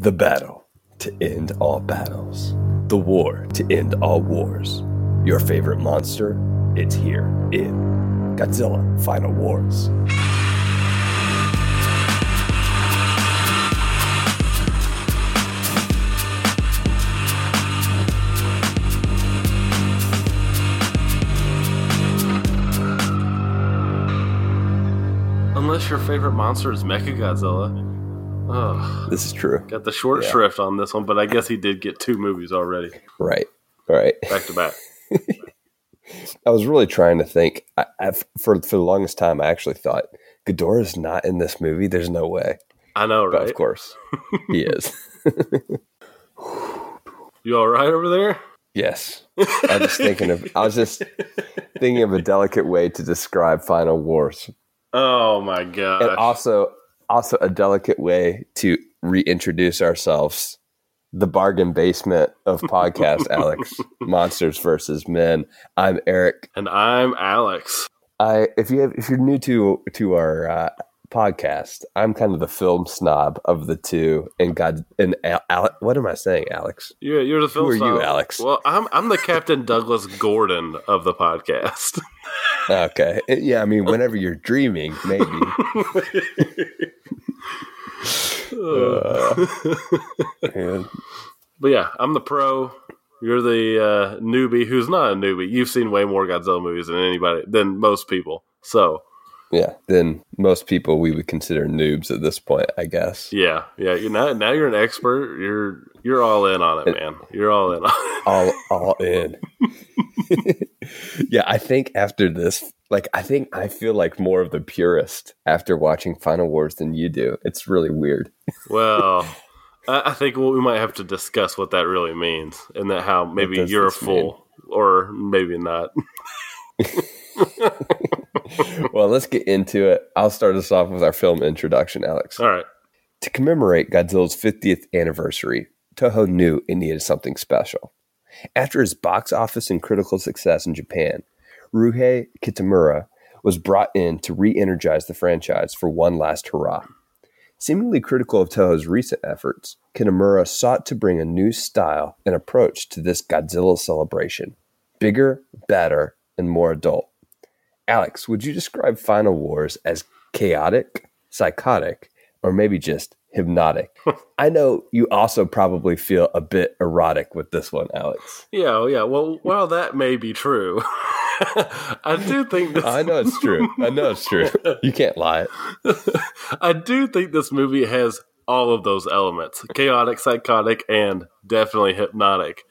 The battle to end all battles. The war to end all wars. Your favorite monster? It's here in Godzilla Final Wars. Unless your favorite monster is Mechagodzilla. Ugh. This is true. Got the short Yeah. shrift on this one, but I guess he did get two movies already, Right. Right. back to back. I was really trying to think. I, I, for for the longest time, I actually thought Ghidorah's not in this movie. There's no way, I know, but right? of course, he is. You all right over there? yes, I was just thinking of. I was just thinking of a delicate way to describe Final Wars, Oh my god! and also also a delicate way to reintroduce ourselves. The bargain basement of podcast, Alex. Monsters versus men. I'm Eric. and I'm Alex. I if you have, if you're new to to our uh, podcast, I'm kind of the film snob of the two. And God and Al, Al, what am I saying, Alex? You're, you're the film Who are you. Alex? Well, I'm I'm the Captain Douglas Gordon of the podcast. Okay, yeah. I mean, whenever you're dreaming, maybe. Uh. But yeah, I'm the pro. You're the uh, newbie who's not a newbie. You've seen way more Godzilla movies than anybody than most people. So yeah, then most people we would consider noobs at this point, I guess. yeah, yeah. You now now you're an expert. You're you're all in on it, man. You're all in on it. all all in. yeah, I think after this, like I think I feel like more of the purist after watching Final Wars than you do. It's really weird. Well, I, I think we might have to discuss what that really means, and that how maybe you're a fool or maybe not. well, let's get into it. I'll start us off with our film introduction, Alex. All right. To commemorate Godzilla's 50th anniversary, Toho knew it needed something special. After his box office and critical success in Japan, Ryuhei Kitamura was brought in to re energize the franchise for one last hurrah. Seemingly critical of Toho's recent efforts, Kitamura sought to bring a new style and approach to this Godzilla celebration bigger, better, and more adult. Alex, would you describe Final Wars as chaotic, psychotic, or maybe just hypnotic? I know you also probably feel a bit erotic with this one, Alex. Yeah, oh, yeah. Well, well, that may be true. I do think this. I know it's true. I know it's true. You can't lie. I do think this movie has all of those elements: chaotic, psychotic, and definitely hypnotic.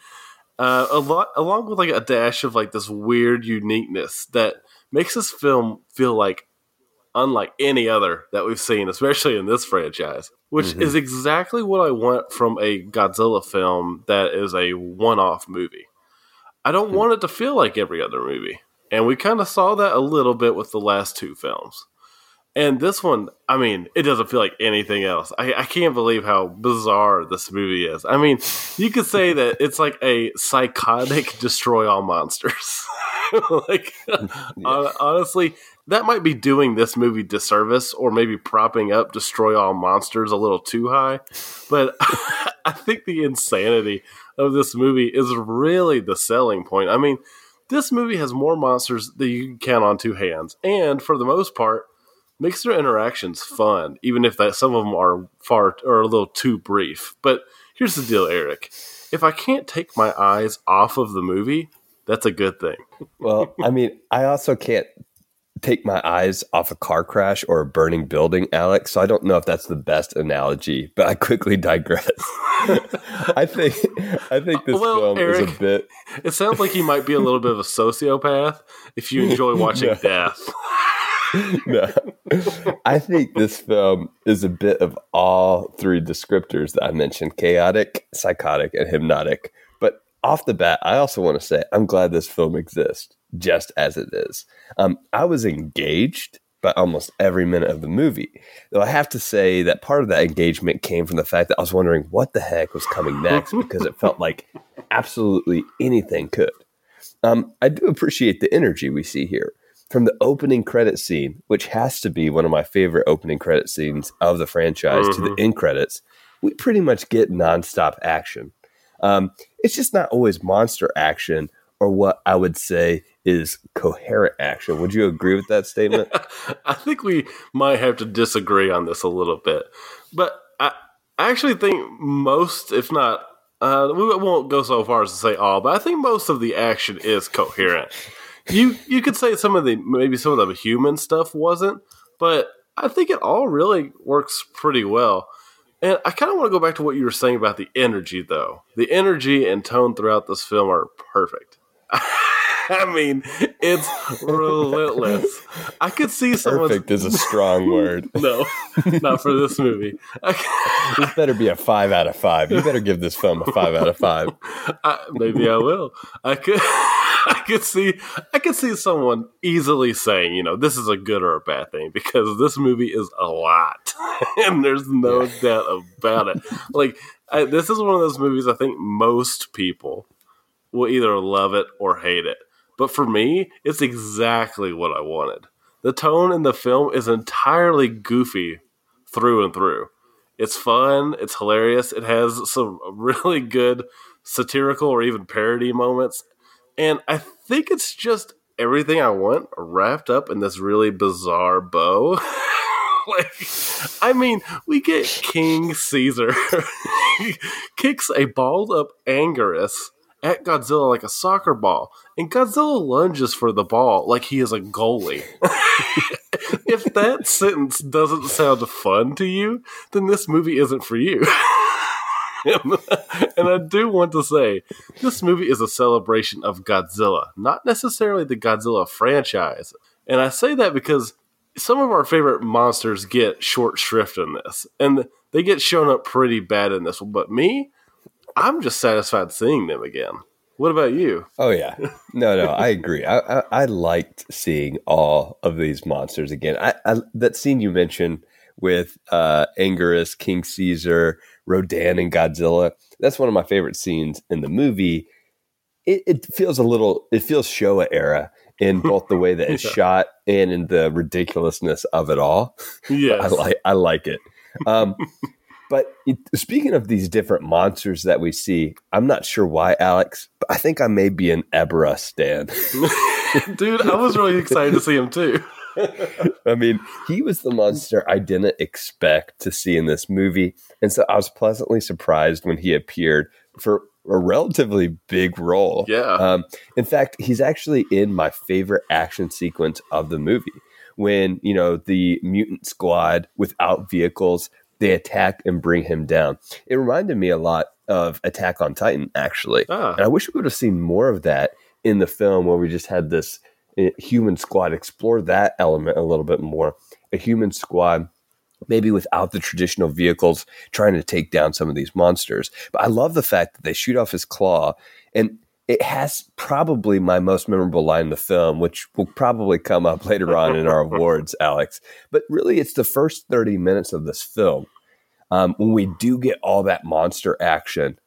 Uh, a lot, along with like a dash of like this weird uniqueness that makes this film feel like unlike any other that we've seen, especially in this franchise. Which mm-hmm. is exactly what I want from a Godzilla film that is a one-off movie. I don't hmm. want it to feel like every other movie. And we kind of saw that a little bit with the last two films. And this one, I mean, it doesn't feel like anything else. I, I can't believe how bizarre this movie is. I mean, you could say that it's like a psychotic destroy all monsters. like, hon- honestly, that might be doing this movie disservice or maybe propping up destroy all monsters a little too high. But I think the insanity of this movie is really the selling point. I mean, this movie has more monsters than you can count on two hands, and for the most part, makes their interactions fun, even if that some of them are far or a little too brief. But here's the deal, Eric: if I can't take my eyes off of the movie, that's a good thing. Well, I mean, I also can't take my eyes off a car crash or a burning building, Alex. So I don't know if that's the best analogy, but I quickly digress. I think I think this Well, film is a bit It sounds like you might be a little bit of a sociopath if you enjoy watching No. death. no. I think this film is a bit of all three descriptors that I mentioned chaotic, psychotic, and hypnotic. But off the bat, I also want to say I'm glad this film exists just as it is. Um, I was engaged by almost every minute of the movie. Though I have to say that part of that engagement came from the fact that I was wondering what the heck was coming next because it felt like absolutely anything could. Um, I do appreciate the energy we see here. From the opening credit scene, which has to be one of my favorite opening credit scenes of the franchise, to the end credits, we pretty much get nonstop action. Um, it's just not always monster action or what I would say is coherent action. Would you agree with that statement? I think we might have to disagree on this a little bit, but I, I actually think most, if not, uh, we won't go so far as to say all, but I think most of the action is coherent. You you could say some of the maybe some of the human stuff wasn't, but I think it all really works pretty well. And I kind of want to go back to what you were saying about the energy, though. The energy and tone throughout this film are perfect. I mean, it's relentless. I could see someone. Perfect is a strong word. no, not for this movie. this better be a five out of five. You better give this film a five out of five. I, maybe I will. I could. I could see. I could see someone easily saying, you know, this is a good or a bad thing because this movie is a lot, and there's no yeah. doubt about it. Like, I, this is one of those movies. I think most people will either love it or hate it. But for me, it's exactly what I wanted. The tone in the film is entirely goofy through and through. It's fun, it's hilarious, it has some really good satirical or even parody moments. And I think it's just everything I want wrapped up in this really bizarre bow. like, I mean, we get King Caesar kicks a balled up Anguirus at Godzilla like a soccer ball, and Godzilla lunges for the ball like he is a goalie. if that sentence doesn't sound fun to you, then this movie isn't for you. and I do want to say this movie is a celebration of Godzilla, not necessarily the Godzilla franchise. And I say that because some of our favorite monsters get short shrift in this, and they get shown up pretty bad in this one. But me, I'm just satisfied seeing them again. What about you? Oh yeah, no, no, I agree. I, I, I liked seeing all of these monsters again. I, I that scene you mentioned with uh, Anguirus, King Caesar, Rodan, and Godzilla. That's one of my favorite scenes in the movie. It, it feels a little. It feels Showa era in both the way that it's yeah. shot and in the ridiculousness of it all. Yeah, I like. I like it. Um, but it, speaking of these different monsters that we see, I'm not sure why, Alex, but I think I may be an Ebirah stan. Dude, I was really excited to see him too. I mean, he was the monster I didn't expect to see in this movie. And so I was pleasantly surprised when he appeared for a relatively big role. Yeah. Um, in fact, he's actually in my favorite action sequence of the movie when, you know, the mutant squad without vehicles they attack and bring him down. It reminded me a lot of Attack on Titan, actually. Ah. And I wish we would have seen more of that in the film where we just had this uh, human squad explore that element a little bit more. A human squad maybe without the traditional vehicles trying to take down some of these monsters. But I love the fact that they shoot off his claw and it has probably my most memorable line in the film, which will probably come up later on in our awards, Alex. But really, it's the first 30 minutes of this film um, when we do get all that monster action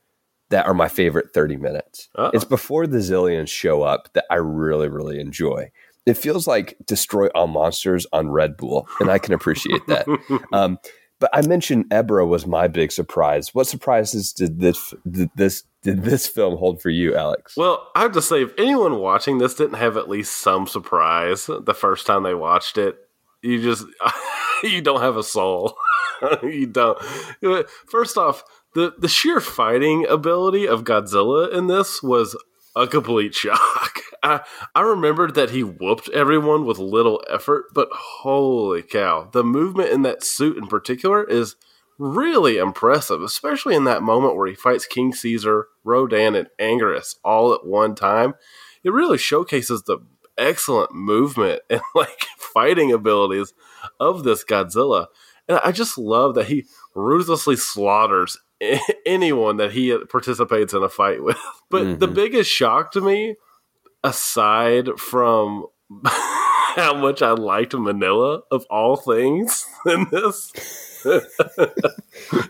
that are my favorite 30 minutes. Uh-oh. It's before the Xiliens show up that I really, really enjoy. It feels like Destroy All Monsters on Red Bull, and I can appreciate that. um, but I mentioned Ebirah was my big surprise. What surprises did this did this did this film hold for you, Alex? Well, I have to say, if anyone watching this didn't have at least some surprise the first time they watched it, you just you don't have a soul. you don't. First off, the the sheer fighting ability of Godzilla in this was a complete shock. I, I remembered that he whooped everyone with little effort, but holy cow, the movement in that suit in particular is really impressive, especially in that moment where he fights King Caesar, Rodan, and Anguirus all at one time. It really showcases the excellent movement and like fighting abilities of this Godzilla. And I just love that he ruthlessly slaughters anyone that he participates in a fight with. But mm-hmm. the biggest shock to me, aside from how much I liked Minilla of all things in this,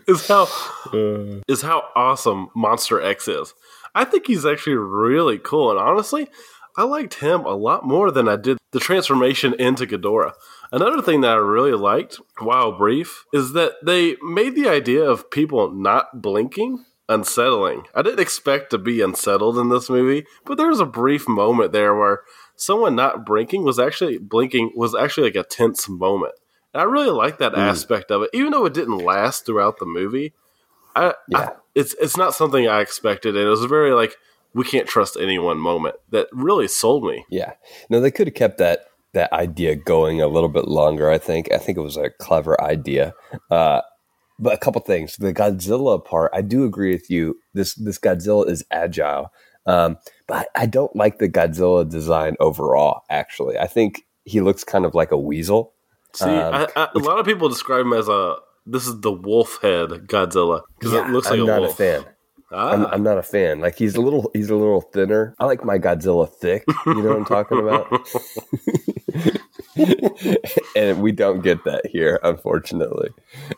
is how uh. is how awesome Monster X is. I think he's actually really cool, and honestly, I liked him a lot more than I did the transformation into Ghidorah. Another thing that I really liked, while brief, is that they made the idea of people not blinking unsettling. I didn't expect to be unsettled in this movie, but there was a brief moment there where someone not blinking was actually blinking was actually like a tense moment. And I really like that mm. aspect of it, even though it didn't last throughout the movie. I, yeah. I, it's it's not something I expected, and it was very like we can't trust anyone moment that really sold me. Yeah, no, they could have kept that that idea going a little bit longer. I think I think it was a clever idea. Uh, but a couple things, the Godzilla part, I do agree with you. This this Godzilla is agile, um, but I don't like the Godzilla design overall. Actually, I think he looks kind of like a weasel. See, um, I, I, a lot of people describe him as a this is the wolf head Godzilla because yeah, it looks like I'm a not wolf. a fan. Ah. I'm, I'm, not a fan. Like he's a little, he's a little thinner. I like my Godzilla thick. You know what I'm talking about? and we don't get that here, unfortunately.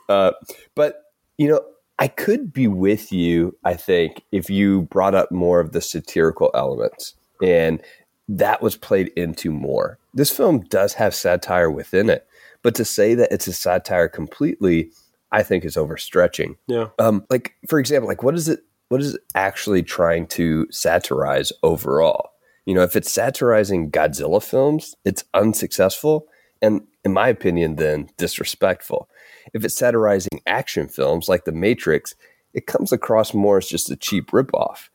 Uh, but you know, I could be with you. I think if you brought up more of the satirical elements, and that was played into more. This film does have satire within it, but to say that it's a satire completely, I think is overstretching. Yeah. Um, like for example, like what is it? What is actually trying to satirize overall? You know, if it's satirizing Godzilla films, it's unsuccessful and, in my opinion, then disrespectful. If it's satirizing action films like The Matrix, it comes across more as just a cheap ripoff.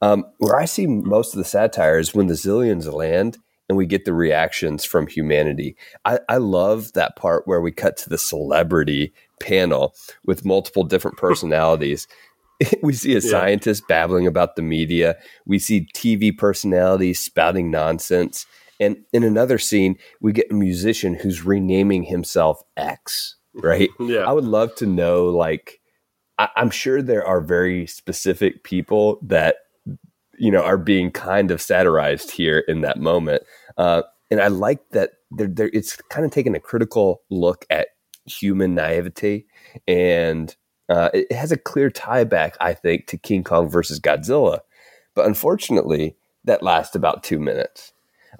Um, where I see most of the satire is when the Xiliens land and we get the reactions from humanity. I, I love that part where we cut to the celebrity panel with multiple different personalities we see a yeah. scientist babbling about the media. We see TV personalities spouting nonsense. And in another scene, we get a musician who's renaming himself X, right? yeah. I would love to know, like, I- I'm sure there are very specific people that, you know, are being kind of satirized here in that moment. Uh, and I like that they're, they're, it's kind of taking a critical look at human naivety and uh, it has a clear tie back, I think, to King Kong versus Godzilla. But unfortunately, that lasts about two minutes.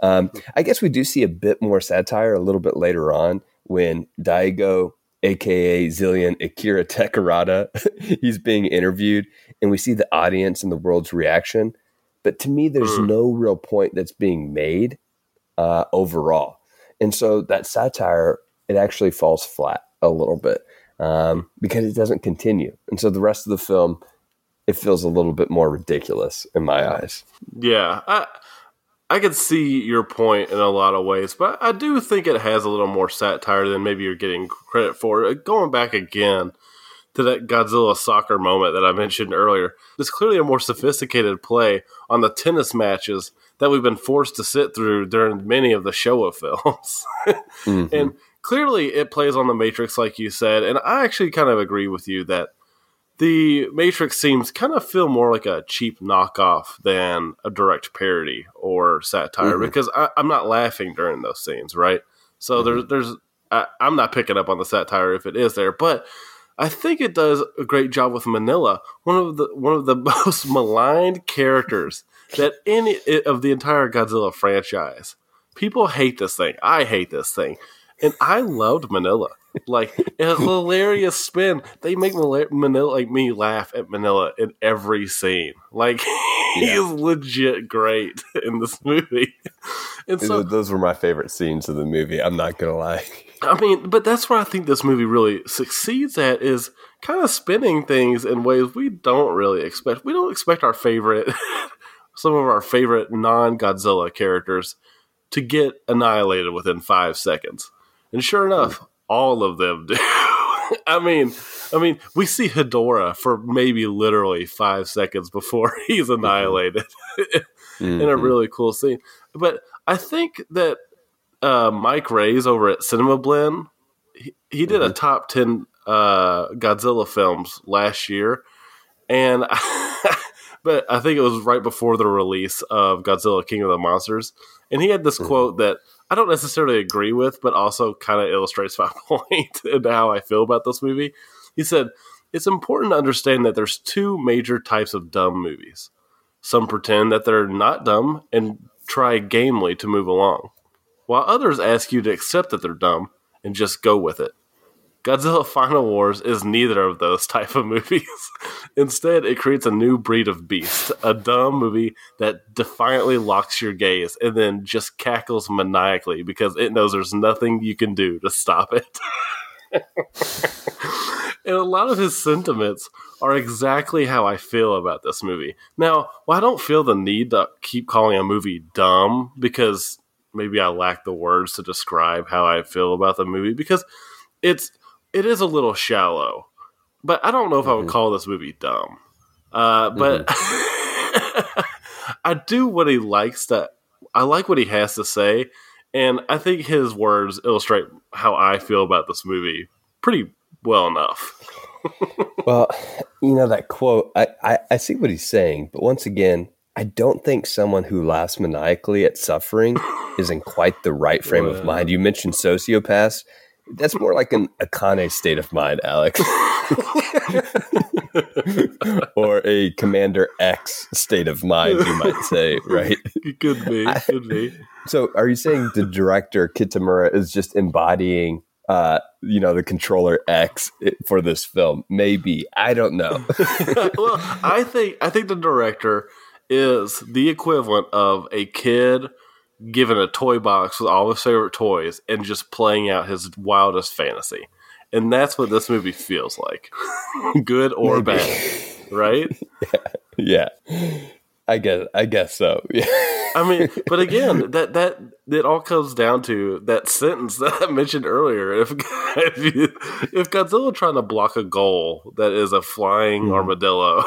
Um, I guess we do see a bit more satire a little bit later on when Daigo, aka Xilien Akira Takarada, he's being interviewed, and we see the audience and the world's reaction. But to me, there's mm. no real point that's being made uh, overall, and so that satire it actually falls flat a little bit um, because it doesn't continue. And so the rest of the film, it feels a little bit more ridiculous in my eyes. Yeah, I I could see your point in a lot of ways, but I do think it has a little more satire than maybe you're getting credit for. Uh, going back again to that Godzilla soccer moment that I mentioned earlier, there's clearly a more sophisticated play on the tennis matches that we've been forced to sit through during many of the Showa films. mm-hmm. And clearly it plays on the Matrix, like you said, and I actually kind of agree with you that the Matrix seems kind of feel more like a cheap knockoff than a direct parody or satire mm-hmm. because I, am not laughing during those scenes, right? So mm-hmm. there's there's I, I'm not picking up on the satire if it is there, but I think it does a great job with Minilla, one of the one of the most maligned characters that any of the entire Godzilla franchise. People hate this thing. I hate this thing and I loved Minilla. Like a hilarious spin. They make Minilla like me laugh at Minilla in every scene. Like he yeah. is legit great in this movie. And so those were my favorite scenes of the movie. I'm not gonna lie. I mean, but that's where I think this movie really succeeds at is kind of spinning things in ways we don't really expect. We don't expect our favorite, some of our favorite non Godzilla characters to get annihilated within five seconds. And sure enough, all of them do. I mean, I mean, we see Hedorah for maybe literally five seconds before he's mm-hmm. annihilated mm-hmm. in a mm-hmm. really cool scene. But I think that uh, Mike Reyes over at Cinema Blend, he, he did mm-hmm. a top 10 uh, Godzilla films last year. And, but I think it was right before the release of Godzilla King of the Monsters. And he had this mm-hmm. quote that I don't necessarily agree with, but also kind of illustrates my point and how I feel about this movie. He said, It's important to understand that there's two major types of dumb movies. Some pretend that they're not dumb and try gamely to move along, while others ask you to accept that they're dumb and just go with it. Godzilla Final Wars is neither of those type of movies. Instead, it creates a new breed of beast, a dumb movie that defiantly locks your gaze and then just cackles maniacally because it knows there's nothing you can do to stop it. and a lot of his sentiments are exactly how I feel about this movie. Now, well, I don't feel the need to keep calling a movie dumb because maybe I lack the words to describe how I feel about the movie because it's it is a little shallow, but I don't know if mm-hmm. I would mm-hmm. call this movie dumb. Uh, but mm-hmm. I do what he likes to. I like what he has to say, and I think his words illustrate how I feel about this movie pretty well enough. well, you know that quote. I, I I see what he's saying, but once again, I don't think someone who laughs maniacally at suffering is in quite the right frame well. of mind. You mentioned sociopaths. That's more like an Akane state of mind, Alex. or a Commander X state of mind, you might say, right? It could be. It Could be. So, are you saying the director Kitamura is just embodying, uh, you know, the controller X for this film? Maybe I don't know. well, I think I think the director is the equivalent of a kid given a toy box with all his favorite toys and just playing out his wildest fantasy. And that's what this movie feels like. Good or Maybe. bad. Right? Yeah. yeah. I guess I guess so. Yeah. I mean, but again, that that it all comes down to that sentence that I mentioned earlier. If if, you, if Godzilla trying to block a goal that is a flying mm. armadillo,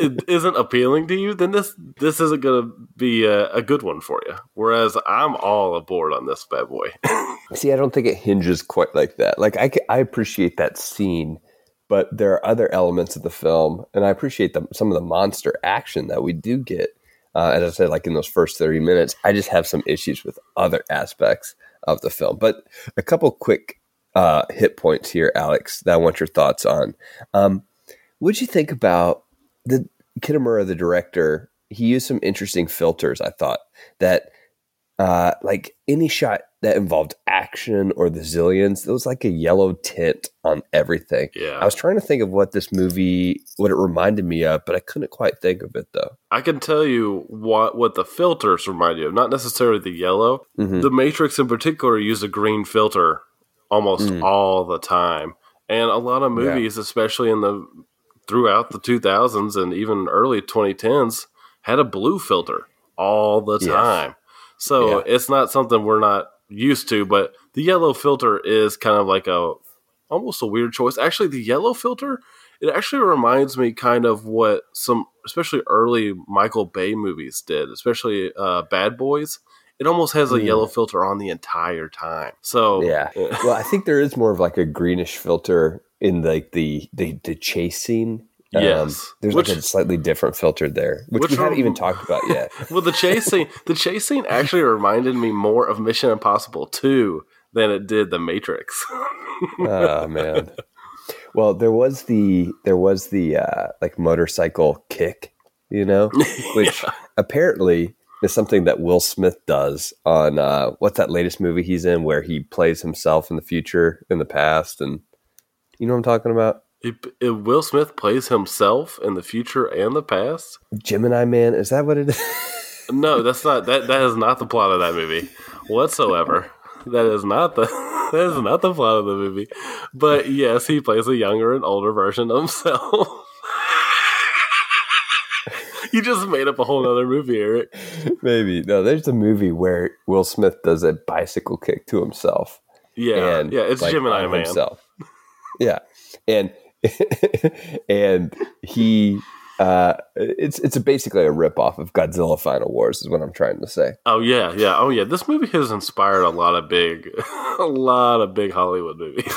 it isn't appealing to you, then this this isn't going to be a, a, good one for you. Whereas I'm all aboard on this bad boy. See, I don't think it hinges quite like that. Like I, I appreciate that scene, but there are other elements of the film, and I appreciate the, some of the monster action that we do get. Uh, as I said, like in those first thirty minutes, I just have some issues with other aspects of the film. But a couple quick uh, hit points here, Alex, that I want your thoughts on. Um, what'd you think about the Kitamura, the director, he used some interesting filters. I thought that, uh, like any shot that involved action or the Xiliens, there was like a yellow tint on everything. Yeah, I was trying to think of what this movie, what it reminded me of, but I couldn't quite think of it though. I can tell you what what the filters remind you of, not necessarily the yellow. Mm-hmm. The Matrix in particular used a green filter almost mm. all the time. And a lot of movies, yeah. especially in the throughout the 2000s and even early 2010s had a blue filter all the time. Yes. So yeah. it's not something we're not used to, but the yellow filter is kind of like a almost a weird choice. Actually, the yellow filter it actually reminds me kind of what some especially early Michael Bay movies did, especially uh, Bad Boys. It almost has a mm. yellow filter on the entire time. So yeah, well, I think there is more of like a greenish filter in like the the, the chase scene. Um, yes, there's which, like a slightly different filter there, which, which we haven't even talked about yet. well, the chase scene, the chase scene actually reminded me more of Mission Impossible Two than it did The Matrix. oh man. Well, there was the there was the uh, like motorcycle kick, you know, which yeah. apparently is something that Will Smith does on uh, what's that latest movie he's in where he plays himself in the future, in the past, and you know what I'm talking about? It, Will Smith plays himself in the future and the past. Gemini Man, is that what it is? no, that's not that. That is not the plot of that movie whatsoever. that is not the that is not the plot of the movie. But yes, he plays a younger and older version of himself. you just made up a whole other movie, Eric. Maybe no. There's a movie where Will Smith does a bicycle kick to himself. Yeah, and, yeah, it's like, Gemini Man. Himself. Yeah, and and he uh, it's it's a basically a rip off of Godzilla Final Wars is what I'm trying to say. Oh yeah, yeah, oh yeah. This movie has inspired a lot of big, a lot of big Hollywood movies.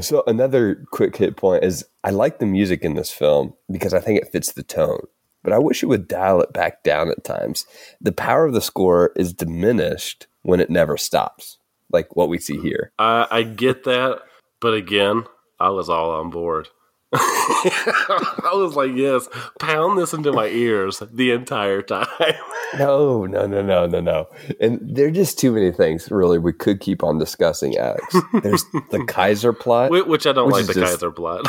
so another quick hit point is I like the music in this film because I think it fits the tone, but I wish it would dial it back down at times. The power of the score is diminished when it never stops like what we see here. I, I get that, but again, I was all on board. I was like, yes, pound this into my ears the entire time. No, no, no, no, no, no. And there are just too many things, really, we could keep on discussing, Alex. There's the Kaiser plot. Which I don't Which like the just- Kaiser plot.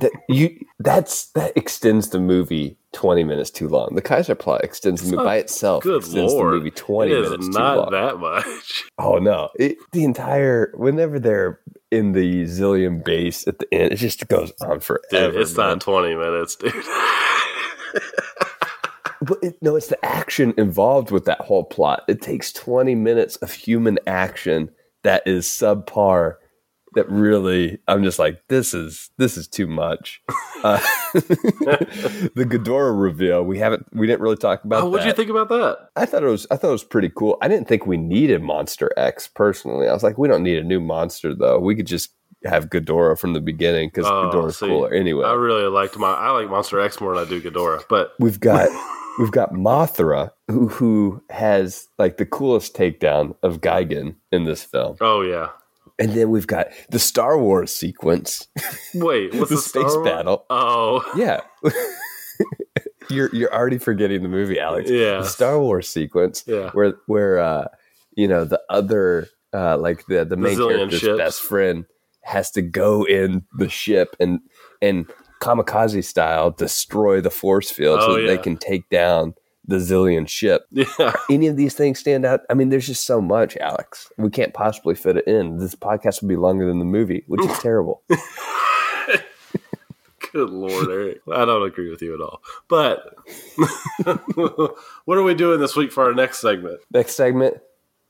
That you that's that extends the movie 20 minutes too long. The Kaiser plot extends the movie by oh, itself. Good extends lord. the movie 20 it is minutes not too long. that much. Oh no. It, the entire whenever they're in the Xilien base at the end, it just goes on forever. Dude, it's man. not 20 minutes, dude. But it, no, it's the action involved with that whole plot. It takes 20 minutes of human action that is subpar. That really, I'm just like, this is this is too much. Uh, the Ghidorah reveal, we haven't, we didn't really talk about. oh, what'd you think about that? I thought it was, I thought it was pretty cool. I didn't think we needed Monster X personally. I was like, we don't need a new monster though. We could just have Ghidorah from the beginning because Oh, Ghidorah's see, cooler anyway. I really liked my. I like Monster X more than I do Ghidorah, but we've got we've got Mothra who who has like the coolest takedown of Gigan in this film, oh yeah. And then we've got the Star Wars sequence, Wait, what's the the, space battle. Oh, Yeah. You're you're already forgetting the movie, Alex. Yeah. The Star Wars sequence Yeah. where where uh you know the other uh like the the main Xilien character's ships. best friend has to go in the ship and and kamikaze style destroy the force field so Oh, that yeah. they can take down the Xilien ship. yeah. Any of these things stand out? I mean, there's just so much, Alex. We can't possibly fit it in. This podcast would be longer than the movie, which is terrible. Good lord, Eric. I don't agree with you at all. But what are we doing this week for our next segment? Next segment,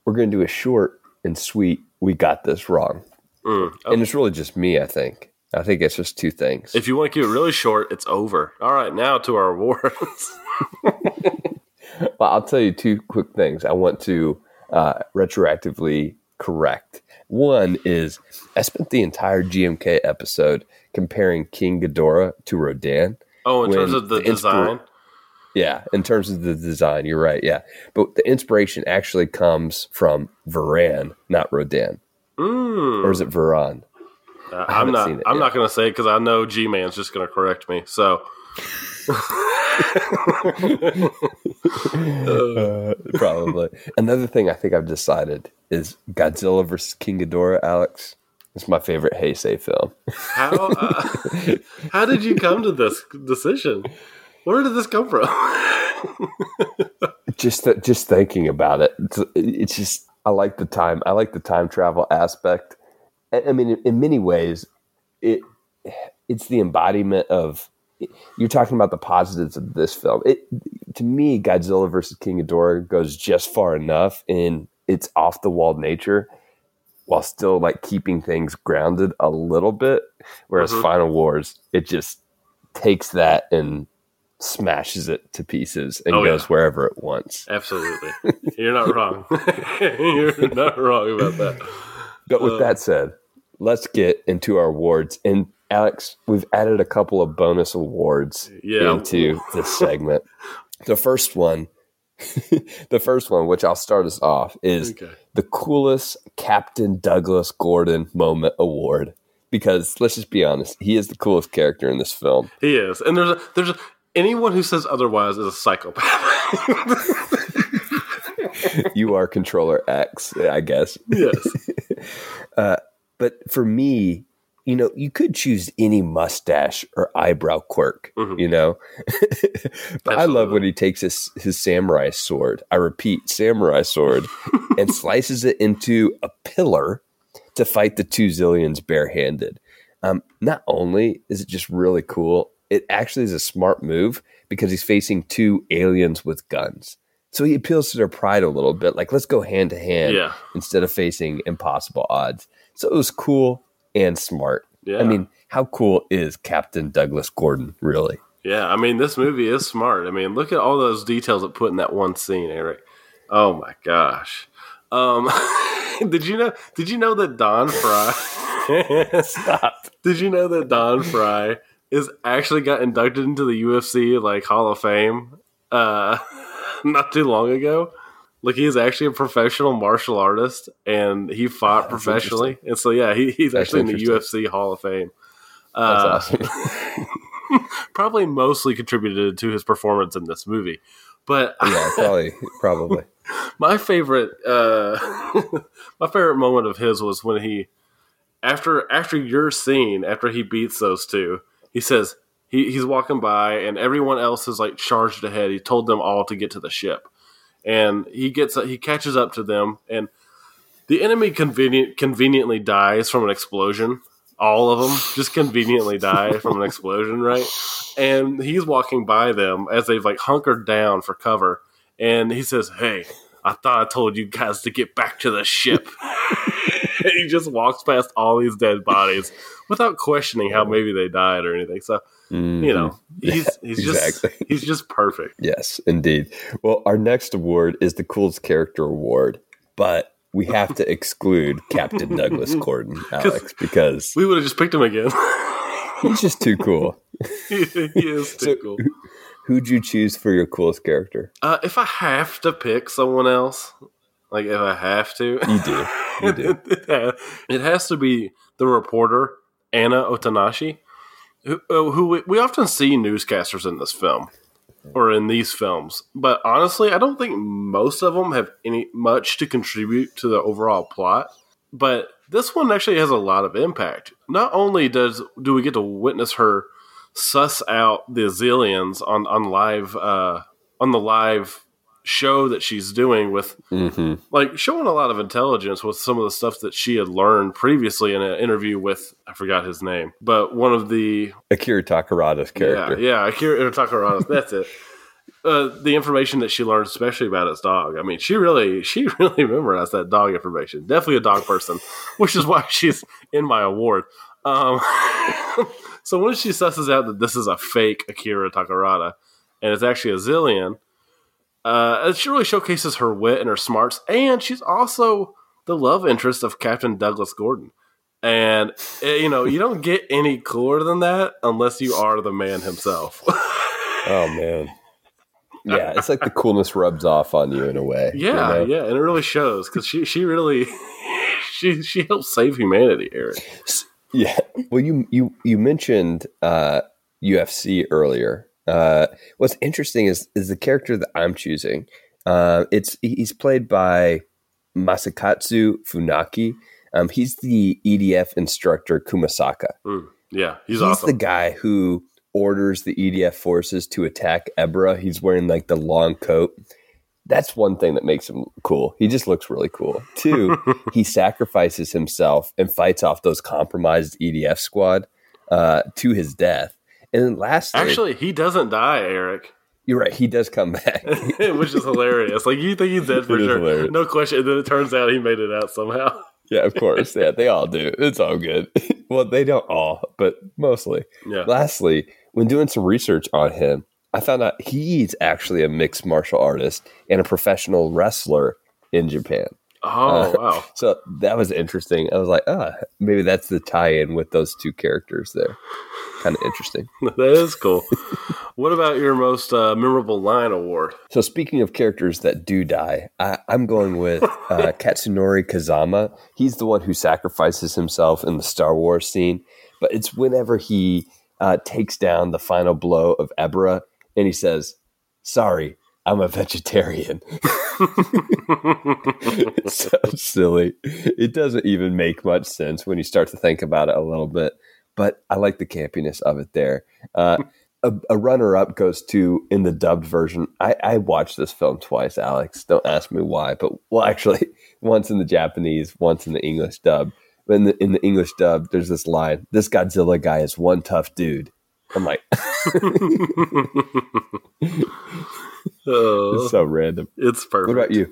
we're going to do a short and sweet. We got this wrong. Mm, And it's really just me, I think. I think it's just two things. If you want to keep it really short, it's over. All right, now to our awards. well, I'll tell you two quick things I want to uh, retroactively correct. One is I spent the entire GMK episode comparing King Ghidorah to Rodan. Oh, in terms of the, the inspira- design, Yeah, in terms of the design, you're right. Yeah. But the inspiration actually comes from Varan, not Rodan. mm, Or is it Varan? I'm it I'm not going to say it because I know G Man's just going to correct me. So Uh, probably. Another thing I think I've decided is Godzilla versus King Ghidorah, Alex. It's my favorite Heisei film. how uh, how did you come to this decision? Where did this come from? just just thinking about it, it's, it's just I like the time. I like the time travel aspect. I, mean, in, many ways, it it's the embodiment of. You're talking about the positives of this film. It to me, Godzilla versus King Ghidorah goes just far enough in its off the wall nature, while still like keeping things grounded a little bit. Whereas Mhm. Final Wars, it just takes that and smashes it to pieces and Oh, goes yeah. wherever it wants. Absolutely, you're not wrong. you're not wrong about that. But with Uh, that said, let's get into our awards. And Alex, we've added a couple of bonus awards Yeah. into this segment. The first one, the first one, which I'll start us off, is Okay. the coolest Captain Douglas Gordon moment award. Because let's just be honest, he is the coolest character in this film. He is, and there's a, there's a, anyone who says otherwise is a psychopath. you are controller X, I guess. yes. Uh, but for me, you know, you could choose any mustache or eyebrow quirk, Mhm. you know. but I love when he takes his his samurai sword. I repeat, samurai sword, and slices it into a pillar to fight the two Xiliens barehanded. Um, not only is it just really cool, it actually is a smart move because he's facing two aliens with guns. So he appeals to their pride a little bit, like let's go hand to hand instead of facing impossible odds. So it was cool and smart. Yeah. I mean, how cool is Captain Douglas Gordon, really? Yeah, I mean, this movie is smart. I mean, look at all those details it put in that one scene, Eric. Oh my gosh. Um, did you know? Did you know that Don Frye? Stop. did you know that Don Frye is actually got inducted into the UFC like Hall of Fame? Uh, not too long ago. Like he is actually a professional martial artist, and he fought That's professionally. And so, yeah, he, he's That's actually in the. UFC Hall of Fame. That's Uh, awesome. probably mostly contributed to his performance in this movie. But yeah, probably, probably. my favorite uh my favorite moment of his was when he after after your scene after he beats those two he says he, he's walking by and everyone else is like charged ahead he told them all to get to the ship and he gets he catches up to them and the enemy convenient conveniently dies from an explosion. All of them just conveniently die from an explosion right? And he's walking by them as they've like hunkered down for cover and he says, "Hey, I thought I told you guys to get back to the ship." he just walks past all these dead bodies without questioning how maybe they died or anything. So you know, he's he's exactly. just he's just perfect. Yes, indeed. Well, our next award is the coolest character award, but we have to exclude Captain Douglas Gordon, Alex, because We would have just picked him again. he's just too cool. he, he is too So- cool. Who'd you choose for your coolest character? Uh, if I have to pick someone else, like if I have to, You do. You do. it has to be the reporter Anna Otonashi, who, uh, who we, we often see newscasters in this film or in these films, but honestly, I don't think most of them have any much to contribute to the overall plot. But this one actually has a lot of impact. Not only does do we get to witness her suss out the Xiliens on on live uh, on the live show that she's doing with hmm like showing a lot of intelligence with some of the stuff that she had learned previously in an interview with I forgot his name, but one of the Akira Takarada's character. yeah yeah Akira Takarada that's it. Uh, the information that she learned, especially about his dog. I mean, she really, she really memorized that dog information. Definitely a dog person, which is why she's in my award. Um, so when she susses out that this is a fake Akira Takarada and it's actually a Xilien, uh, it really showcases her wit and her smarts, and she's also the love interest of Captain Douglas Gordon. And eh, you know, you don't get any cooler than that unless you are the man himself. Oh man. Yeah, it's like the coolness rubs off on you in a way. you yeah, know? yeah, and it really shows because she she really she she helps save humanity, Eric. Yeah. Well, you you you mentioned uh, UFC earlier. Uh, what's interesting is is the character that I'm choosing. Uh, it's he's played by Masakatsu Funaki. Um, he's the EDF instructor Kumasaka. Mm, yeah, he's, He's, awesome. the guy who orders the EDF forces to attack Ebirah. He's wearing like the long coat. That's one thing that makes him cool. He just looks really cool. Two, he sacrifices himself and fights off those compromised EDF squad uh, to his death. And then lastly, Actually, he doesn't die, Eric, you're right. He does come back. which is hilarious. Like you think he's dead for sure, hilarious. no question. And then it turns out he made it out somehow. yeah, of course. Yeah, they all do. It's all good. well, they don't all, but mostly. Yeah, Lastly, when doing some research on him, I found out he's actually a mixed martial artist and a professional wrestler in Japan. Oh Uh, wow. So that was interesting. I was like, ah, maybe that's the tie-in with those two characters there. Kind of interesting. that is cool. what about your most uh, memorable line award? So speaking of characters that do die, I, I'm going with uh, Katsunori Kazama. He's the one who sacrifices himself in the Star Wars scene, but it's whenever he uh, takes down the final blow of Ebirah, and he says, "Sorry, I'm a vegetarian." it's so silly. It doesn't even make much sense when you start to think about it a little bit, but I like the campiness of it there. Uh, a, a runner up goes to in the dubbed version. I, I watched this film twice, Alex. Don't ask me why, but well, actually, once in the Japanese, once in the English dub. But in the in the English dub, there's this line: "This Godzilla guy is one tough dude." I'm like, Oh, it's so random. it's perfect. What about you?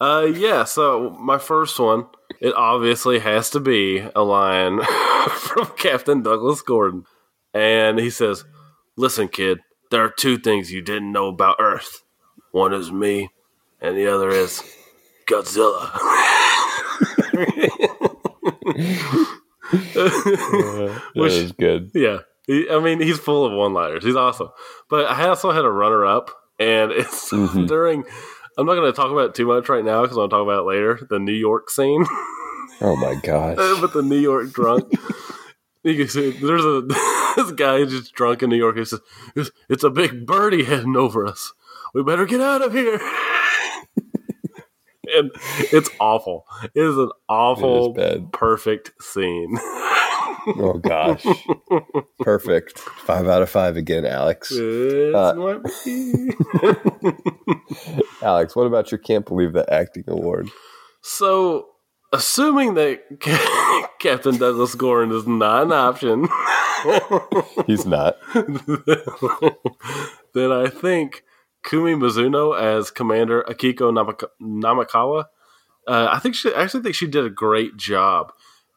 Uh, yeah. So my first one, it obviously has to be a line from Captain Douglas Gordon, and he says, "Listen, kid, there are two things you didn't know about Earth. One is me, and the other is Godzilla." Which- is good. Yeah. I mean, he's full of one liners. He's awesome. But I also had a runner up, and it's Mhm. during. I'm not going to talk about it too much right now because I'll talk about it later. The New York scene, Oh my gosh! but the New York drunk. You can see there's a this guy just drunk in New York. He says, "It's, it's a big birdie heading over us. We better get out of here." and it's awful. It is an awful, perfect scene. Oh gosh, perfect. Five out of five again, Alex. Uh. Alex, what about your can't believe that acting award? so, assuming that Captain Douglas Gordon is not an option, He's not. then I think Kumi Mizuno as Commander Akiko Namaka- Namakawa. Uh, I think she I actually think she did a great job.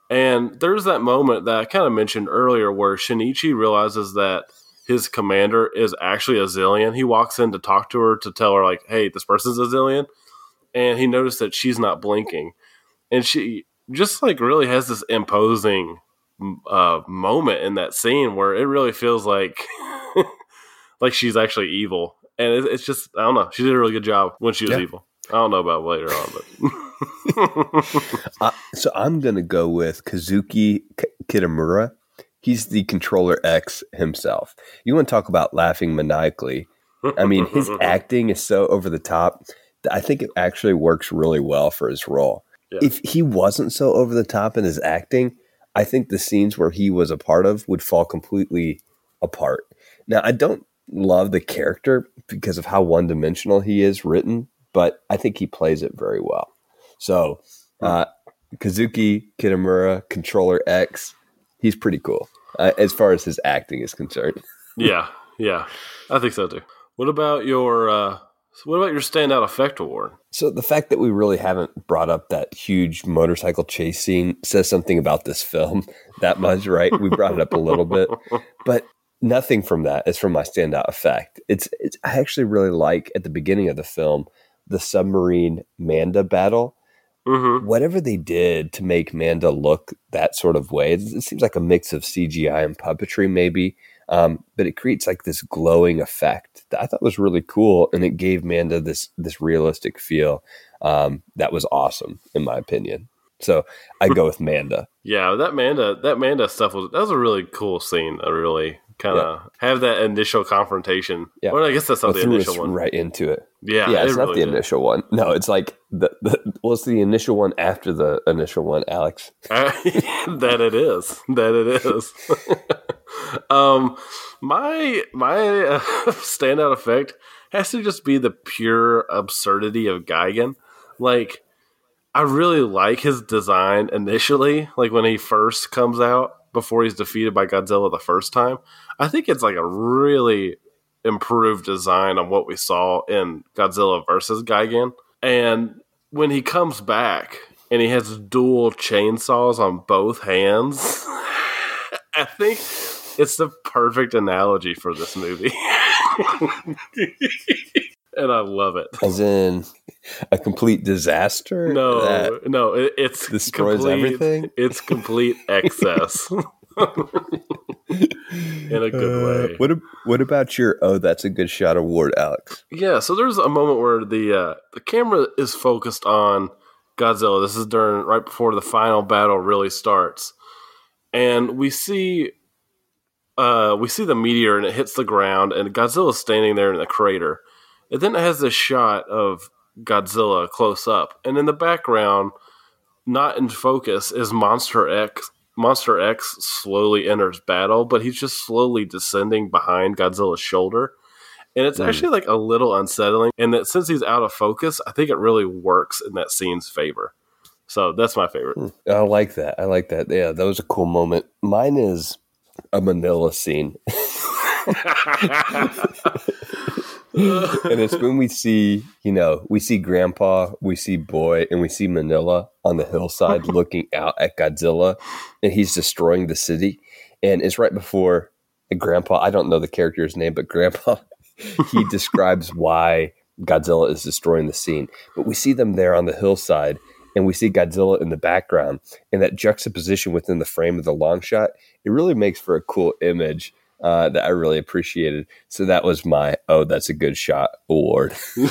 And there's that moment that I kind of mentioned earlier where Shinichi realizes that his commander is actually a Xilien. He walks in to talk to her to tell her like, "Hey, this person's a Xilien," and he noticed that she's not blinking, and she just like really has this imposing uh, moment in that scene where it really feels like like she's actually evil, and it's just I don't know. She did a really good job when she was Yeah. evil. I don't know about later on, but Uh, so I'm going to go with Kazuki K- Kitamura. He's the controller X himself. You want to talk about laughing maniacally? I mean, his acting is so over the top. that I think it actually works really well for his role. Yeah. If he wasn't so over the top in his acting, I think the scenes where he was a part of would fall completely apart. Now, I don't love the character because of how one dimensional he is written, but I think he plays it very well. So, uh, Kazuki Kitamura, Controller X, he's pretty cool uh, as far as his acting is concerned. yeah, yeah, I think so too. What about your uh, what about your standout effect award? So the fact that we really haven't brought up that huge motorcycle chase scene says something about this film that much, right? We brought it up a little bit, but nothing from that is from my standout effect. It's, it's I actually really like at the beginning of the film the submarine Manda battle. Mm-hmm. Whatever they did to make Manda look that sort of way, it, it seems like a mix of CGI and puppetry, maybe. Um, but it creates like this glowing effect that I thought was really cool, and it gave Manda this this realistic feel um, that was awesome, in my opinion. So I go with Manda. Yeah, that Manda that Manda stuff was that was a really cool scene. I really kind of have that initial confrontation. Yeah. Well, I guess that's not But the initial one. right into it. Yeah, Yeah, it it's not really the did. initial one. No, it's like the, the well, it's the initial one after the initial one, Alex. that it is. That it is. um, my my uh, standout effect has to just be the pure absurdity of Gigan. Like, I really like his design initially. Like when he first comes out before he's defeated by Godzilla the first time. I think it's like a really improved design on what we saw in Godzilla versus Gigan. And when he comes back and he has dual chainsaws on both hands, I think it's the perfect analogy for this movie. and I love it. As in a complete disaster. No, no, it, it's destroys complete, everything. It's complete excess. In a good Uh, way. What What about your "Oh, that's a good shot" award, Alex? Yeah, so there's a moment where the uh, the camera is focused on Godzilla. This is during right before the final battle really starts, and we see uh, we see the meteor and it hits the ground, and Godzilla's standing there in the crater. And then it has this shot of Godzilla close up, and in the background, not in focus, is Monster X. Monster X slowly enters battle, but he's just slowly descending behind Godzilla's shoulder and it's Mm. actually like a little unsettling. And that since he's out of focus, I think it really works in that scene's favor. So that's my favorite. I like that. I like that. Yeah, that was a cool moment. Mine is a Minilla scene, and it's when we see, you know, we see Grandpa, we see Boy, and we see Minilla on the hillside looking out at Godzilla, and he's destroying the city. And it's right before Grandpa. I don't know the character's name, but Grandpa he describes why Godzilla is destroying the scene. But we see them there on the hillside, and we see Godzilla in the background, and that juxtaposition within the frame of the long shot, it really makes for a cool image uh, that I really appreciated. So that was my oh, that's a good shot award.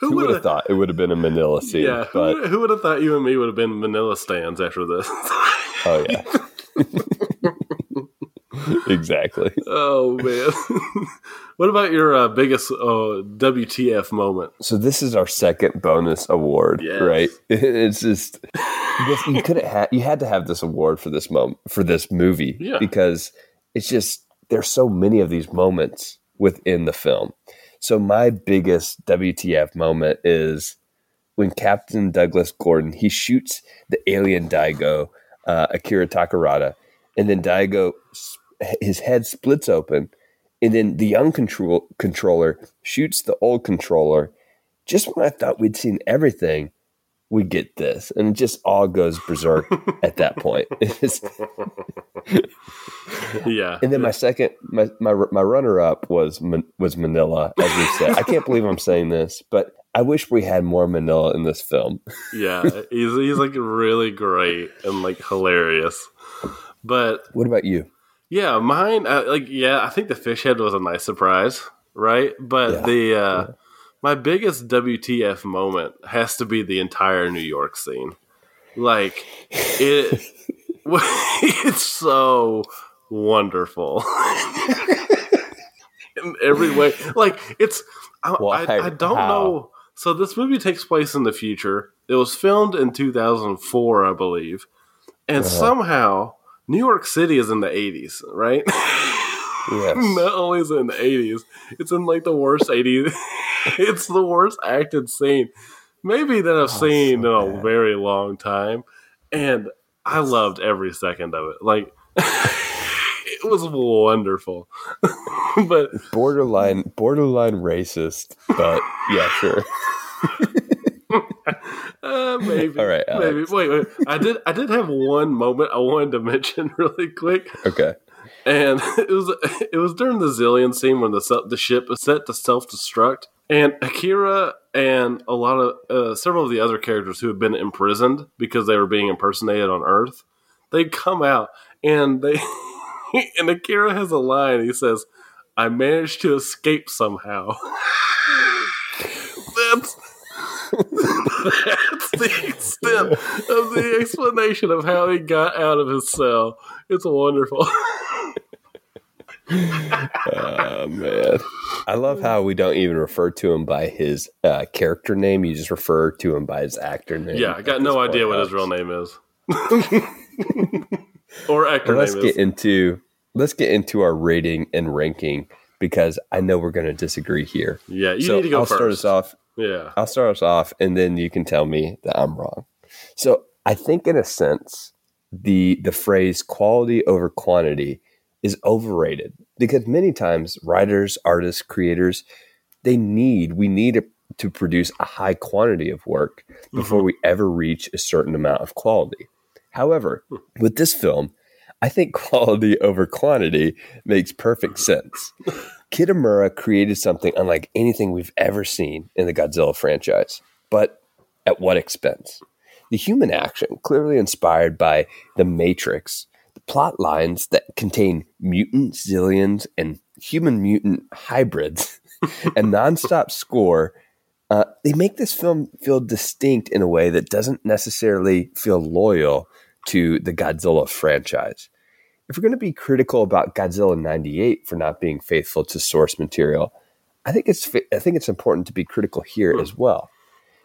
Who would have thought it would have been a Minilla scene? Yeah, but who, who would have thought you and me would have been Minilla stands after this? oh yeah, exactly. oh man, what about your uh, biggest uh, WTF moment? So this is our second bonus award, Yes. right? It's just this, you couldn't have you had to have this award for this moment for this movie Yeah. because it's just there's so many of these moments within the film. So my biggest WTF moment is when Captain Douglas Gordon he shoots the alien Daigo uh, Akira Takarada, and then Daigo his head splits open, and then the young control controller shoots the old controller. Just when I thought we'd seen everything, we get this, and it just all goes berserk at that point. Yeah, and then my second, my my, my runner up was was Minilla, as we said. I can't believe I'm saying this, but I wish we had more Minilla in this film. yeah, he's he's like really great and like hilarious. But What about you? yeah, mine uh, like yeah, I think the fish head was a nice surprise, right? But Yeah. the uh, my biggest WTF moment has to be the entire New York scene. Like it, it's so wonderful in every way. Like it's I? I, I don't How? know. So this movie takes place in the future. It was filmed in 2004, I believe, and Uh-huh. somehow New York City is in the 80s, right? Yes. Not only is it in the 80s, it's in like the worst 80s. it's the worst acted scene, maybe that I've seen Oh, so in a very long time, and I loved every second of it. Like it was wonderful, but borderline borderline racist, but yeah, sure. Uh, maybe. All right, maybe. Wait, wait. I did. I did have one moment I wanted to mention really quick, Okay. And it was it was during the Xilien scene when the the ship is set to self destruct, and Akira and a lot of uh, several of the other characters who had been imprisoned because they were being impersonated on Earth, they come out and they and Akira has a line. He says, "I managed to escape somehow." That's that's the extent of the explanation of how he got out of his cell. It's wonderful. Oh man, I love how we don't even refer to him by his uh, character name. You just refer to him by his actor name. yeah, I got no idea what his real name is. or actor But let's name get is. into let's get into our rating and ranking because I know we're going to disagree here. Yeah, you so need to go I'll first. start us off. Yeah. I'll start us off, and then you can tell me that I'm wrong. So I think, in a sense, the the phrase "quality over quantity" is overrated because many times writers, artists, creators, they need we need to produce a high quantity of work before mm-hmm. we ever reach a certain amount of quality. However, hmm. with this film, I think quality over quantity makes perfect sense. Kitamura created something unlike anything we've ever seen in the Godzilla franchise, but at what expense? The human action, clearly inspired by The Matrix, plot lines that contain mutant Xiliens and human mutant hybrids, and nonstop score, uh, they make this film feel distinct in a way that doesn't necessarily feel loyal to the Godzilla franchise if we're going to be critical about Godzilla 98 for not being faithful to source material, I think it's I think it's important to be critical here as well.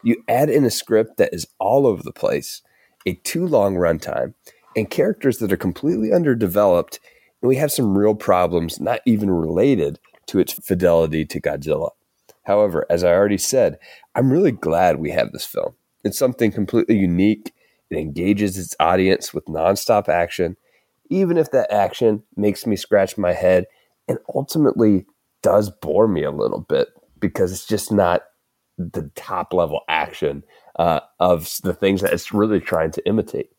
You add in a script that is all over the place, a too long runtime, and characters that are completely underdeveloped, and we have some real problems not even related to its fidelity to Godzilla. However, as I already said, I'm really glad we have this film. It's something completely unique. It engages its audience with nonstop action even if that action makes me scratch my head and ultimately does bore me a little bit because it's just not the top level action uh, of the things that it's really trying to imitate.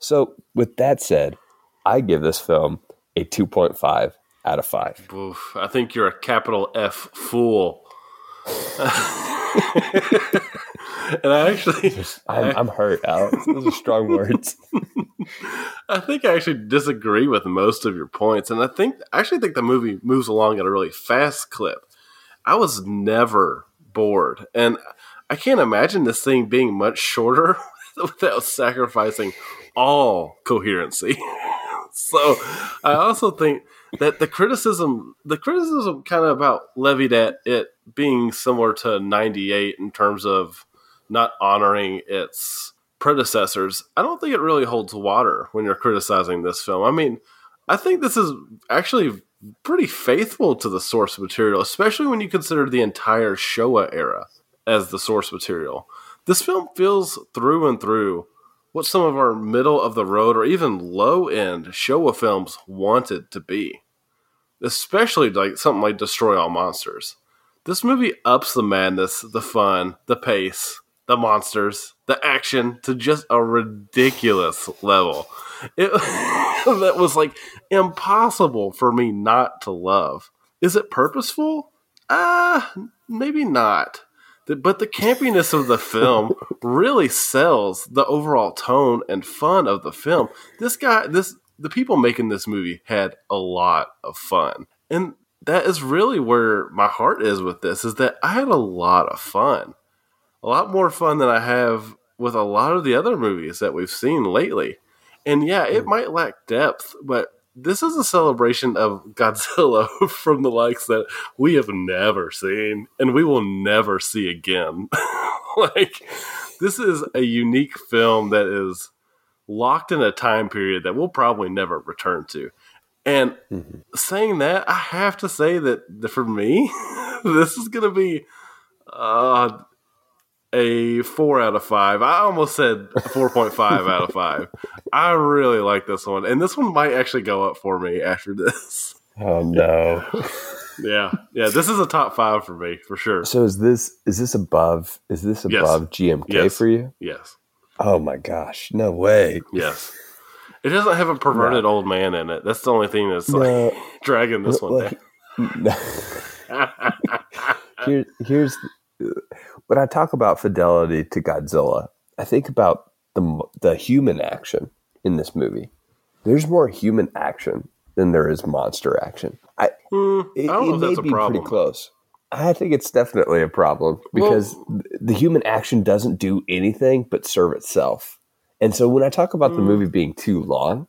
So, with that said, I give this film a 2.5 out of 5. Oof, I think you're a capital F fool. and I actually, I'm, I'm hurt, Alex. Those are strong words. I think I actually disagree with most of your points, and I think I actually think the movie moves along at a really fast clip. I was never bored, and I can't imagine this thing being much shorter without sacrificing all coherency. so I also think that the criticism the criticism kind of about levied at it being similar to 98 in terms of not honoring its predecessors, I don't think it really holds water when you're criticizing this film. I mean, I think this is actually pretty faithful to the source material, especially when you consider the entire Showa era as the source material. This film feels through and through what some of our middle of the road or even low end Showa films wanted to be. Especially like something like Destroy All Monsters. This movie ups the madness, the fun, the pace, the monsters, the action to just a ridiculous level. It that was like impossible for me not to love. Is it purposeful? Ah, uh, maybe not. But the campiness of the film really sells the overall tone and fun of the film. This guy, this the people making this movie had a lot of fun. And that is really where my heart is with this is that I had a lot of fun a lot more fun than I have with a lot of the other movies that we've seen lately. And yeah, it hmm. might lack depth, but this is a celebration of Godzilla from the likes that we have never seen and we will never see again. like, this is a unique film that is locked in a time period that we'll probably never return to. And mm-hmm. saying that, I have to say that for me, this is going to be uh, a four out of five. I almost said four point five out of five. I really like this one, and this one might actually go up for me after this. Oh no! yeah, yeah. This is a top five for me for sure. So is this is this above is this above yes. GMK yes. for you? Yes. Oh my gosh! No way. Yes. It doesn't have a perverted no. old man in it. That's the only thing that's like dragging this one like, down. Here, here's when I talk about fidelity to Godzilla, I think about the the human action in this movie. There's more human action than there is monster action. I, mm, it, I it may be pretty close. I think it's definitely a problem because well, the human action doesn't do anything but serve itself. And so when I talk about mm, the movie being too long,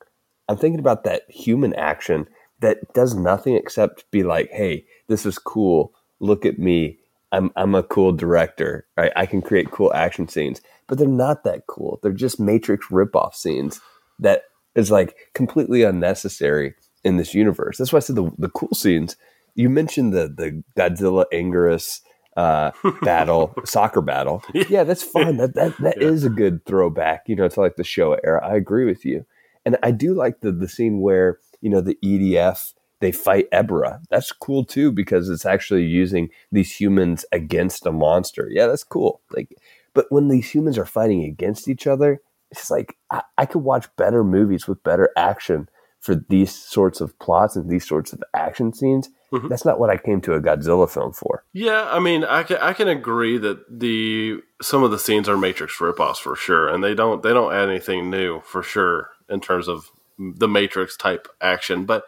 I'm thinking about that human action that does nothing except be like, "Hey, this is cool. Look at me. I'm I'm a cool director. Right? I can create cool action scenes, but they're not that cool. They're just Matrix ripoff scenes that is like completely unnecessary in this universe. That's why I said the the cool scenes. You mentioned the the Godzilla Anguirus uh, battle, soccer battle. Yeah, that's fine. That that that yeah. is a good throwback. You know, to like the Showa era. I agree with you, and I do like the the scene where you know the EDF they fight Ebirah. That's cool too because it's actually using these humans against a monster. Yeah, that's cool. Like, but when these humans are fighting against each other, it's like I, I could watch better movies with better action for these sorts of plots and these sorts of action scenes. Mm-hmm. That's not what I came to a Godzilla film for. Yeah, I mean, I can I can agree that the some of the scenes are Matrix ripoffs for sure, and they don't they don't add anything new for sure in terms of the Matrix type action, but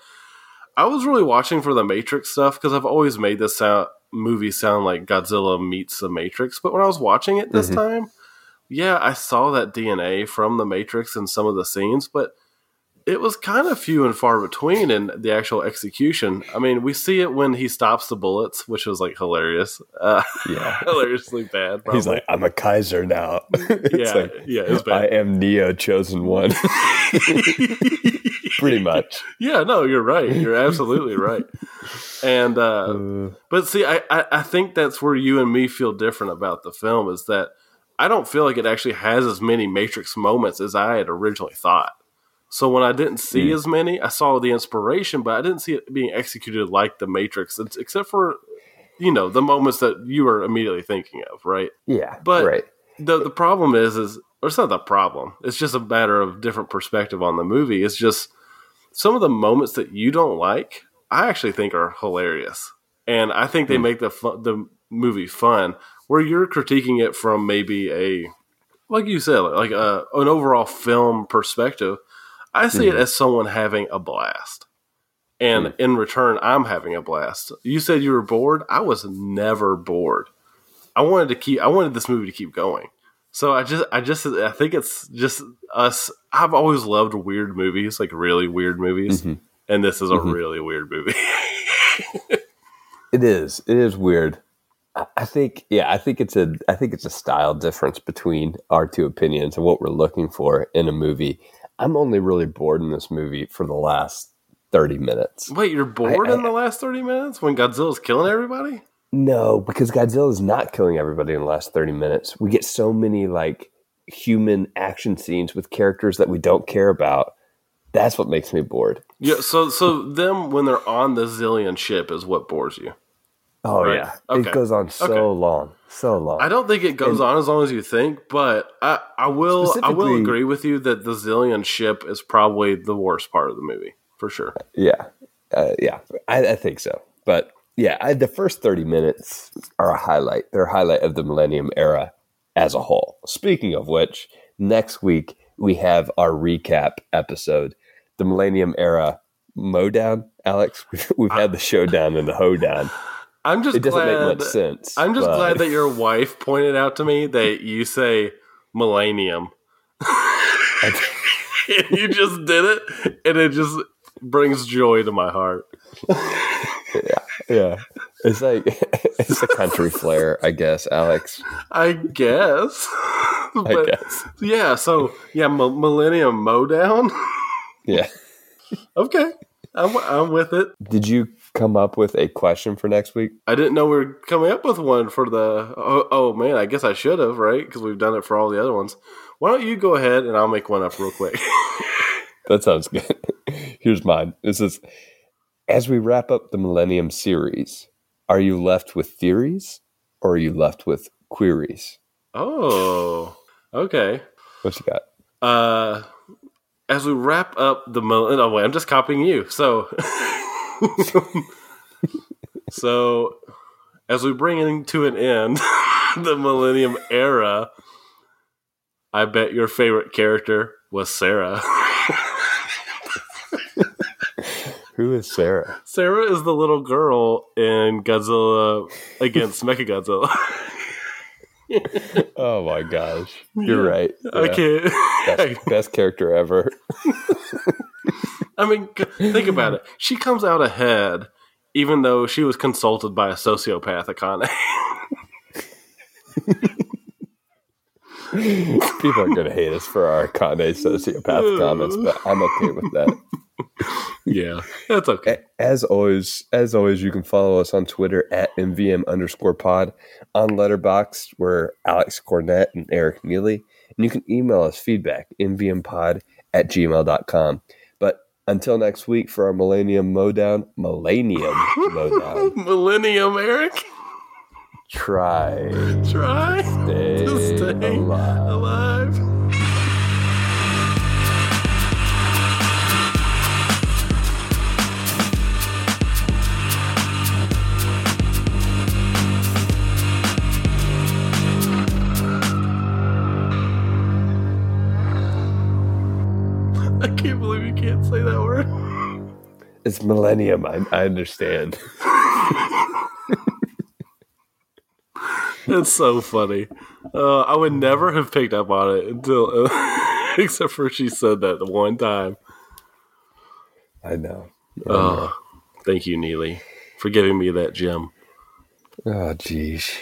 I was really watching for the Matrix stuff because I've always made this sound, movie sound like Godzilla meets the Matrix. But when I was watching it this mm-hmm. time, yeah, I saw that DNA from the Matrix in some of the scenes, but it was kind of few and far between in the actual execution. I mean, we see it when he stops the bullets, which was like hilarious. Uh, yeah, hilariously bad. Probably. He's like, "I'm a Kaiser now." yeah, like, yeah, I am Neo, chosen one. Pretty much. Yeah, no, you're right. You're absolutely right. And uh, uh, but see, I, I I think that's where you and me feel different about the film is that I don't feel like it actually has as many Matrix moments as I had originally thought. So when I didn't see mm. as many, I saw the inspiration, but I didn't see it being executed like the Matrix, except for you know the moments that you were immediately thinking of, right? Yeah, but right. the the problem is is or it's not the problem. It's just a matter of different perspective on the movie. It's just some of the moments that you don't like, I actually think are hilarious, and I think they mm. make the fun, the movie fun. Where you're critiquing it from maybe a like you said, like a, an overall film perspective. I see mm-hmm. it as someone having a blast. And mm in return, I'm having a blast. You said you were bored. I was never bored. I wanted to keep I wanted this movie to keep going. So I just I just I think it's just us. I've always loved weird movies, like really weird movies, Mm-hmm. and this is a really weird movie. It is. It is weird. I- I think, yeah, I think it's a, I think it's a style difference between our two opinions and what we're looking for in a movie. I'm only really bored in this movie for the last thirty minutes. Wait, you're bored I- in the last thirty minutes when Godzilla's killing everybody? No, because Godzilla is not killing everybody in the last 30 minutes. We get so many like human action scenes with characters that we don't care about. That's what makes me bored. Yeah. So so them when they're on the Xilien ship is what bores you. Oh Right. yeah. Okay. It goes on so Okay. long. So long. I don't think it goes on as long as you think, but I, I will I will agree with you that the Xilien ship is probably the worst part of the movie for sure. Yeah, uh, yeah, I, I think so. But yeah, I, the first thirty minutes are a highlight. They're a highlight of the Millennium Era as a whole. Speaking of which, next week we have our recap episode, the Millennium Era Mowdown. Alex, we've, we've had the showdown and the hoedown. I'm just It doesn't glad, make much sense. I'm just but- glad that your wife pointed out to me that you say millennium. you just did it, and it just brings joy to my heart. yeah, it's like it's a country flair, I guess, Alex. I guess. I guess. yeah, so yeah, M- Millennium Mowdown. Yeah. okay, I'm, I'm with it. Did you come up with a question for next week? I didn't know we were coming up with one for the. Oh, oh man, I guess I should have, right? Because we've done it for all the other ones. Why don't you go ahead and I'll make one up real quick. That sounds good. Here's mine. This is as we wrap up the Millennium series, are you left with theories or are you left with queries? oh, okay. What you got? Uh, as we wrap up the mil- no wait, I'm just copying you. So, so as we bring in to an end the Millennium Era, I bet your favorite character was Sarah. Who is Sarah? Sarah is the little girl in Godzilla against Mechagodzilla. Oh my gosh. You're Yeah. right. Yeah. can't. Best, best character ever. I mean, think about it. She comes out ahead, even though she was consulted by a sociopath, Akane. People are going to hate us for our Kanye sociopath comments, but I'm okay with that. yeah, that's okay. As always, as always, you can follow us on Twitter at MVM underscore pod. On Letterboxd, we're Alex Cornett and Eric Neely. And you can email us feedback, mvmpod at gmail.com. But until next week for our Millennium Mowdown, Millennium Mowdown, Millennium, Eric. Try Try stay to stay alive. alive. I can't believe you can't say that word. It's Millennium, I, I understand. It's so funny. Uh, I would never have picked up on it until, uh, except for she said that the one time. I know. Oh, thank you, Neely, for giving me that gem. Oh, geez.